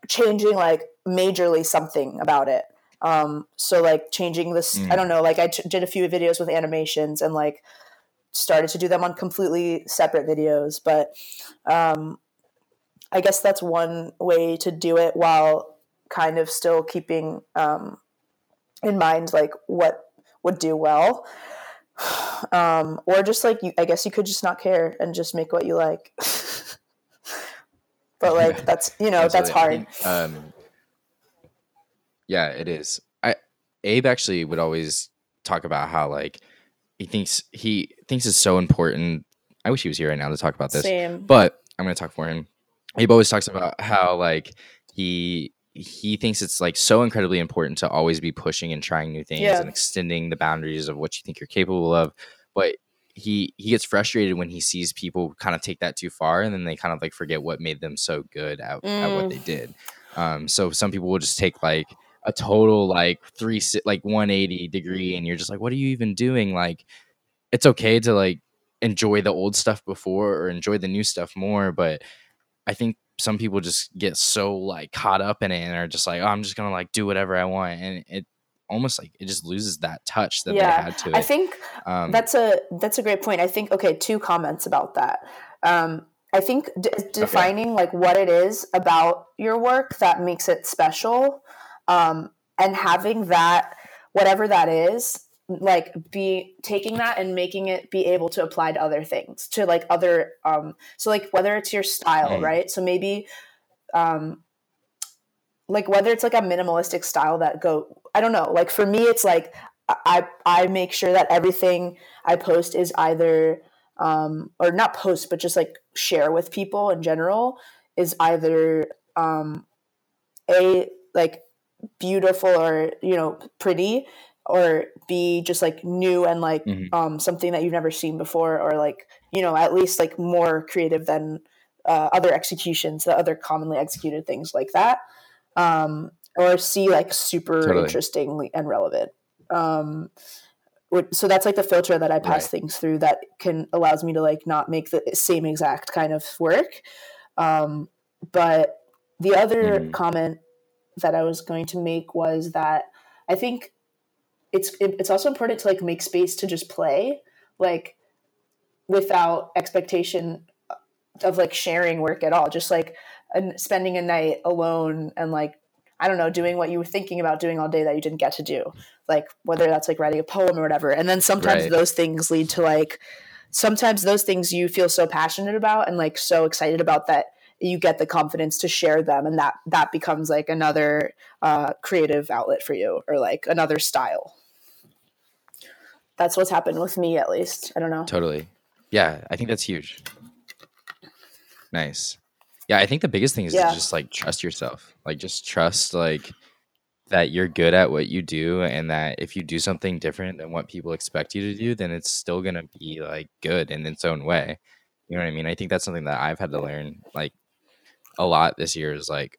changing like majorly something about it. Um, so like changing this, Mm. I don't know, like I t- did a few videos with animations and like started to do them on completely separate videos, but um, I guess that's one way to do it while kind of still keeping um, in mind like what would do well. Um, or just like you, I guess you could just not care and just make what you like. (laughs) but like that's you know that's hard. um, yeah, it is. I Abe actually would always talk about how like he thinks he thinks it's so important. I wish he was here right now to talk about this, Same. but I'm going to talk for him. Abe always talks about how like he he thinks it's like so incredibly important to always be pushing and trying new things Yeah. and extending the boundaries of what you think you're capable of. But he he gets frustrated when he sees people kind of take that too far and then they kind of like forget what made them so good at, at what Mm. they did. Um, so some people will just take like a total like three like 180 degree and you're just like what are you even doing like it's okay to like enjoy the old stuff before or enjoy the new stuff more but i think some people just get so like caught up in it and are just like oh i'm just gonna like do whatever i want and it almost like it just loses that touch that Yeah, they had to it I think um, that's a that's a great point. I think okay, two comments about that. Um, I think d- defining like what it is about your work that makes it special, um, and having that whatever that is, like be taking that and making it be able to apply to other things, to like other. Um, so like whether it's your style, Mm. right? So maybe. Um, like whether it's like a minimalistic style that go i don't know like for me it's like i i make sure that everything i post is either um or not post but just like share with people in general is either um a like beautiful or you know pretty or b just like new and like Mhm. um something that you've never seen before or like you know at least like more creative than uh, other executions the other commonly executed things like that um, or see like super Totally. interesting and relevant. Um, so that's like the filter that I pass Right. things through that can allows me to like not make the same exact kind of work. Um, but the other Mhm. comment that I was going to make was that I think it's it, it's also important to like make space to just play, like without expectation of like sharing work at all. Just like and spending a night alone and like I don't know, doing what you were thinking about doing all day that you didn't get to do. Like whether that's like writing a poem or whatever. And then sometimes Right. those things lead to like sometimes those things you feel so passionate about and like so excited about that you get the confidence to share them and that that becomes like another uh, creative outlet for you or like another style that's what's happened with me at least i don't know Totally. Yeah, I think that's huge. Nice. Yeah, I think the biggest thing is Yeah. to just like trust yourself. Like just trust like that you're good at what you do and that if you do something different than what people expect you to do, then it's still going to be like good in its own way. You know what I mean? I think that's something that I've had to learn like a lot this year is like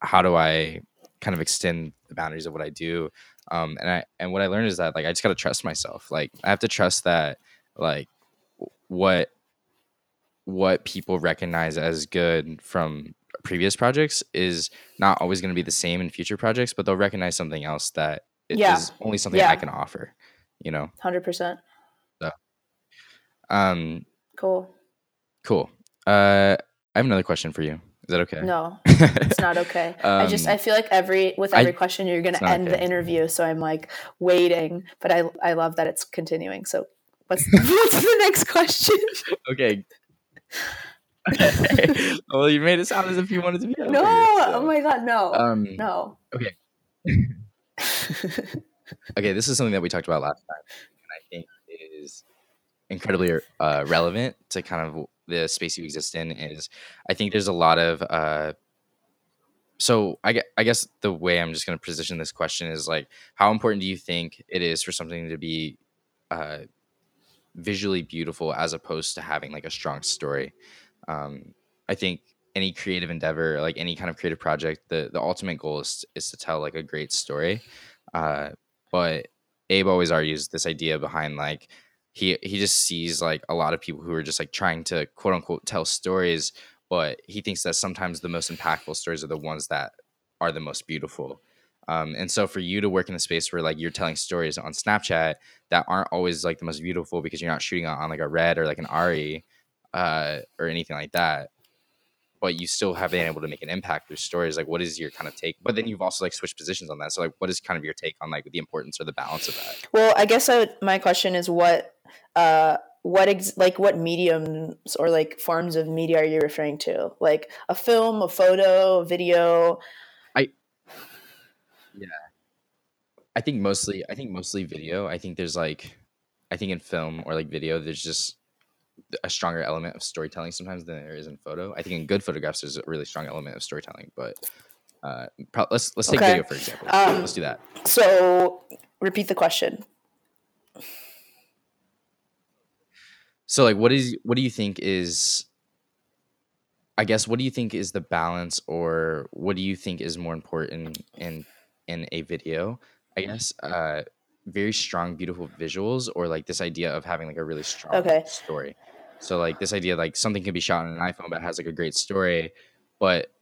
how do I kind of extend the boundaries of what I do? Um, and I and what I learned is that like I just got to trust myself. Like I have to trust that like what what people recognize as good from previous projects is not always going to be the same in future projects, but they'll recognize something else that i- is only something Yeah. I can offer. You know. 100% Um. cool Cool. Uh, I have another question for you. Is that okay? no (laughs) it's not okay i just Um, i feel like every with I- every question you're going to end the interview so i'm like waiting but i i love that it's continuing so what's (laughs) what's the next question okay. okay. (laughs) well, you made it sound as if you wanted to be. no here, so, oh my god no Um. no okay. okay, this is something that we talked about last time, and I think is incredibly uh, relevant to kind of the space you exist in. Is I think there's a lot of uh, so I, I guess the way I'm just going to position this question is like, how important do you think it is for something to be uh, visually beautiful as opposed to having like a strong story? Um, I think any creative endeavor, like any kind of creative project, the the ultimate goal is is to tell like a great story. Uh, but Abe always argues this idea behind like he he just sees like a lot of people who are just like trying to quote unquote tell stories, but he thinks that sometimes the most impactful stories are the ones that are the most beautiful. Um, and so for you to work in a space where like you're telling stories on Snapchat that aren't always like the most beautiful because you're not shooting on, on like a red or like an Arri uh, or anything like that, but you still have been able to make an impact through stories. Like, what is your kind of take? But then you've also like switched positions on that. So like, what is kind of your take on like the importance or the balance of that? well i guess I would, my question is what uh what ex- like what mediums or like forms of media are you referring to like a film a photo a video I yeah, I think mostly, I think mostly video. I think there's like, I think in film or like video, there's just a stronger element of storytelling sometimes than there is in photo. I think in good photographs, there's a really strong element of storytelling, but Uh, pro- let's let's take Okay. video for example. Um, let's do that. So repeat the question. So like what is what do you think is I guess what do you think is the balance or what do you think is more important in in a video? I guess uh very strong beautiful visuals or like this idea of having like a really strong Okay. story. So like this idea like something can be shot on an iPhone but has like a great story, but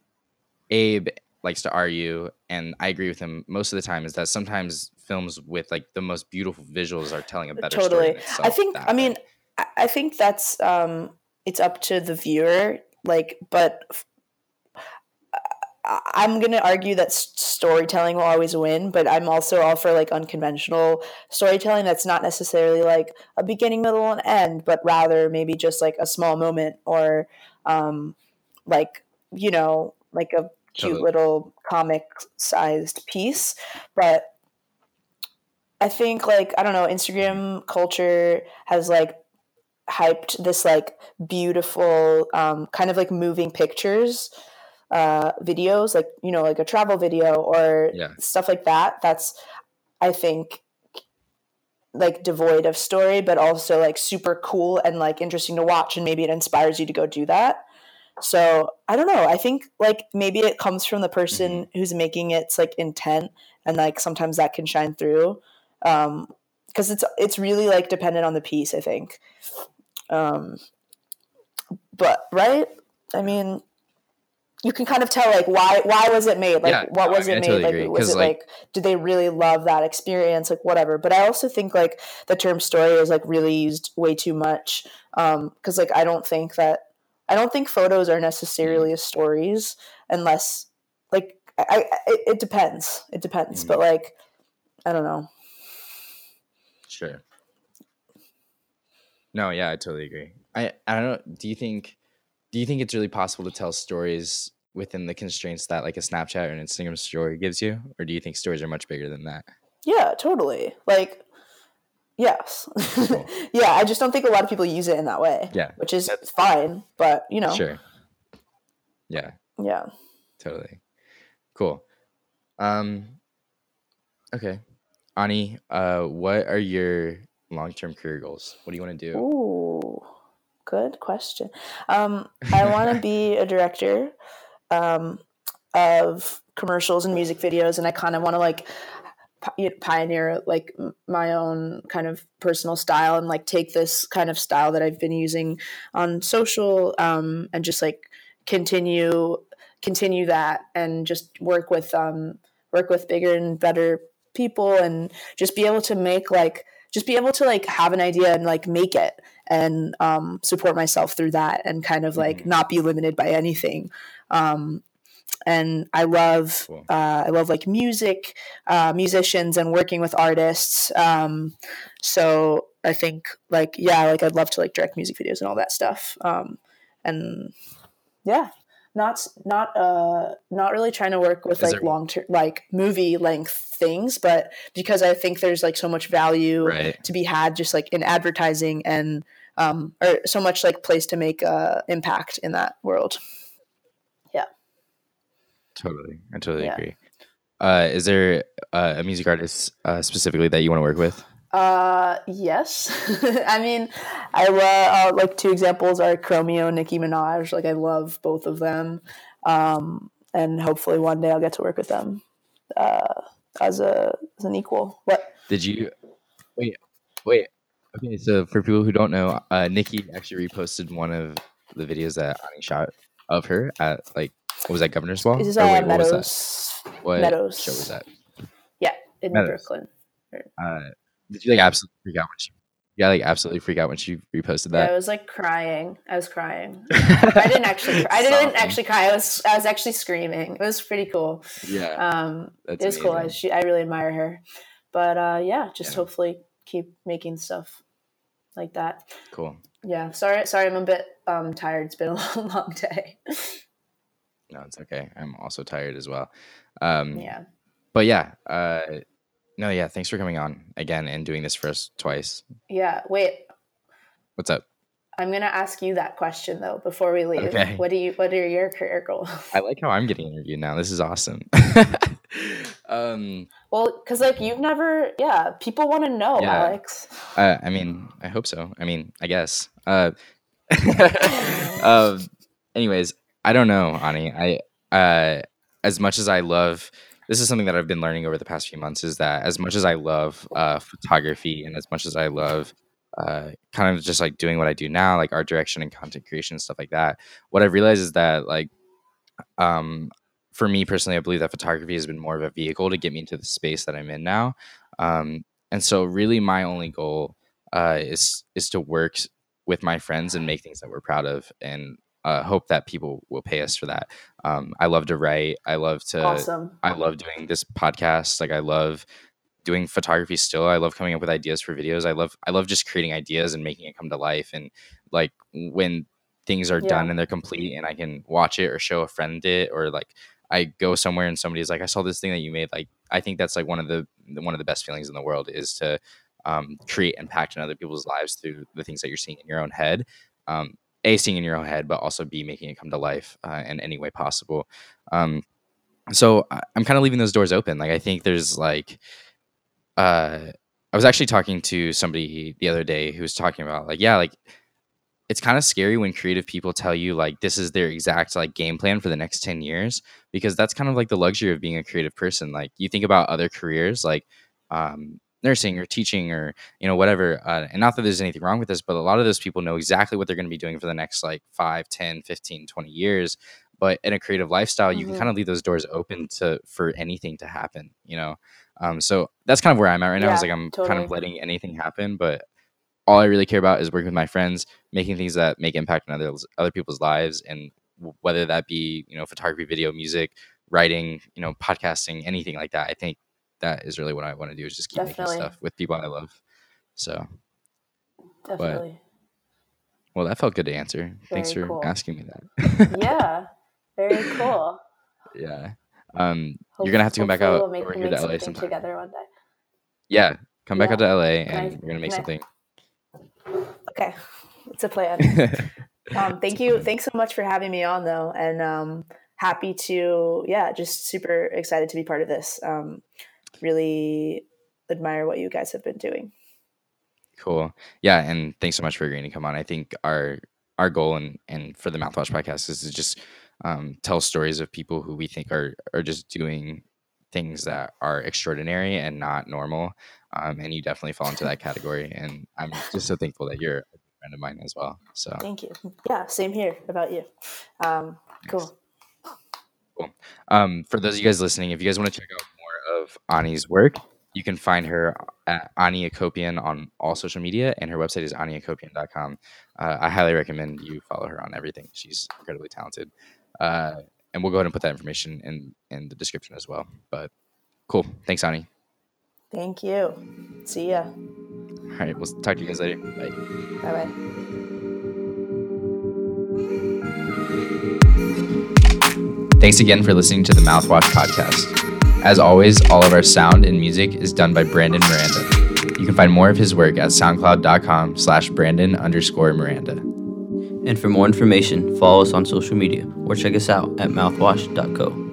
Abe likes to argue and I agree with him most of the time is that sometimes films with like the most beautiful visuals are telling a better story. totally. I think. I mean, way. I, think that's um, it's up to the viewer. Like, but I'm gonna argue that s- storytelling will always win. But I'm also all for like unconventional storytelling that's not necessarily like a beginning, middle, and end, but rather maybe just like a small moment or um, like you know, like a cute little comic sized piece. But I think like I don't know, Instagram culture has like hyped this like beautiful um, kind of like moving pictures uh, videos, like you know, like a travel video or Yeah. stuff like that. That's I think like devoid of story, but also like super cool and like interesting to watch, and maybe it inspires you to go do that. So I don't know. I think like maybe it comes from the person who's making its like intent, and like sometimes that can shine through. Um, because it's it's really like dependent on the piece. I think. Um, but right, I mean, you can kind of tell like why why was it made? Like Yeah, what I was I it made? totally like was it like- like did they really love that experience? Like whatever. But I also think like the term story is like really used way too much. Um, because like I don't think that I don't think photos are necessarily as stories unless like I, I it, it depends. It depends. Mhm. But like I don't know. Sure. No, yeah, I totally agree. I I don't know. Do you think do you think it's really possible to tell stories within the constraints that like a Snapchat or an Instagram story gives you, or do you think stories are much bigger than that? Yeah, totally. Like yes. Cool. (laughs) yeah, I just don't think a lot of people use it in that way. Yeah, Which is that's- fine, but you know. Sure. Yeah, Yeah. totally. Cool. Um. Okay, Ani, uh, what are your long-term career goals? What do you want to do? Ooh, good question. Um, I want to be a director um, of commercials and music videos, and I kind of want to like pioneer like my own kind of personal style and like take this kind of style that I've been using on social um, and just like continue continue that and just work with um, work with bigger and better people and just be able to make like just be able to like have an idea and like make it and um, support myself through that and kind of like Mhm. not be limited by anything um, and i love Cool. uh, i love like music uh, musicians and working with artists um, so i think like yeah like i'd love to like direct music videos and all that stuff um, and yeah not not uh not really trying to work with Is like long term like movie length things but because i think there's like so much value Right. to be had just like in advertising and um or so much like place to make uh impact in that world Yeah. Totally, I totally Yeah. agree. Uh, is there uh, a music artist uh, specifically that you want to work with? Uh yes (laughs) i mean i love uh, like two examples are chromeo and nicki minaj like i love both of them um and hopefully one day i'll get to work with them uh as a as an equal what Did you wait? Wait. Okay, so for people who don't know, uh, Nicki actually reposted one of the videos that Ani shot of her at like what was that Governor's Ball? is uh, wait, what was that? meadows What Meadows. show was that? yeah in Meadows. brooklyn Uh, did you like absolutely freak out when she? Yeah, like absolutely freak out when she reposted Yeah, I was like crying. I was crying. (laughs) I didn't actually. Cry. I didn't actually cry. I was. I was actually screaming. It was pretty cool. Yeah, Um, it was cool. I, she, I really admire her. But uh, yeah, just Yeah. hopefully keep making stuff like that. cool. Yeah. Sorry. Sorry. I'm a bit um, tired. It's been a (laughs) long, long day. No, it's okay. I'm also tired as well. Um, yeah. but yeah, uh, no, yeah. Thanks for coming on again and doing this for us twice. Yeah. Wait. What's up? I'm gonna ask you that question though before we leave. Okay. What do you? What are your career goals? I like how I'm getting interviewed now. This is awesome. (laughs) um, Well, because like you've never, yeah, people want to know, Yeah. Alex. uh, I mean, I hope so. I mean, I guess. Uh, (laughs) um, anyways, I don't know, Ani. I uh, as much as I love this is something that I've been learning over the past few months is that as much as I love uh, photography and as much as I love uh, kind of just like doing what I do now, like art direction and content creation and stuff like that, what I've realized is that like um, for me personally, I believe that photography has been more of a vehicle to get me into the space that I'm in now. Um, and so, really, my only goal uh, is is to work with my friends and make things that we're proud of, and uh, hope that people will pay us for that. Um, I love to write. I love to. awesome. I love doing this podcast. Like I love doing photography still. I love coming up with ideas for videos. I love I love just creating ideas and making it come to life. And like when things are done and they're complete and I can watch it or show a friend it or like I go somewhere and somebody's like, I saw this thing that you made. Like I think that's like one of the one of the best feelings in the world is to um, create impact in other people's lives through the things that you're seeing in your own head. Um, a seeing in your own head, but also b making it come to life uh, in any way possible. Um, so I- I'm kind of leaving those doors open. Like I think there's like, uh, I was actually talking to somebody the other day who was talking about like, yeah, like it's kind of scary when creative people tell you like this is their exact like game plan for the next 10 years because that's kind of like the luxury of being a creative person. Like you think about other careers like um, nursing or teaching or you know whatever uh, and not that there's anything wrong with this but a lot of those people know exactly what they're going to be doing for the next like 5 10 15 20 years. But in a creative lifestyle you can Mhm. kind of leave those doors open to for anything to happen you know? Um, so that's kind of where i'm at right now is Yeah, like i'm kind of letting anything happen but all i really care about is working with my friends making things that make impact in other other people's lives and whether that be you know photography video music writing you know podcasting anything like that i think that is really what i want to do is just keep Definitely. making stuff with people i love so Definitely. well that felt good to answer thanks for cool. asking me that yeah. Very (laughs) cool. yeah um you're gonna have to come back out we'll make, over make here to la sometime together one day. yeah come back out to la Can I- and we're gonna make can I- something Okay, it's a plan. (laughs) um, thank you. Thanks so much for having me on, though, and um, happy to yeah, just super excited to be part of this. Um, really admire what you guys have been doing. Cool. Yeah, and thanks so much for agreeing to come on. I think our our goal and and for the Mouthwash podcast is to just um, tell stories of people who we think are are just doing things that are extraordinary and not normal. Um, and you definitely fall into that category. And I'm just so thankful that you're a friend of mine as well. So Thank you. Yeah, same here about you. Um, cool. Um, for those of you guys listening, if you guys want to check out of Ani's work, you can find her at Ani Acopian on all social media, and her website is aniacopian.com. Uh, I highly recommend you follow her on everything. She's incredibly talented. Uh, and we'll go ahead and put that information in, in the description as well. But cool. Thanks, Ani. Thank you. See ya. All right. We'll talk to you guys later. Bye. Bye bye. Thanks again for listening to the Mouthwash Podcast. As always, all of our sound and music is done by Brandon Miranda. You can find more of his work at soundcloud.com slash Brandon underscore Miranda. And for more information, follow us on social media or check us out at mouthwash.co.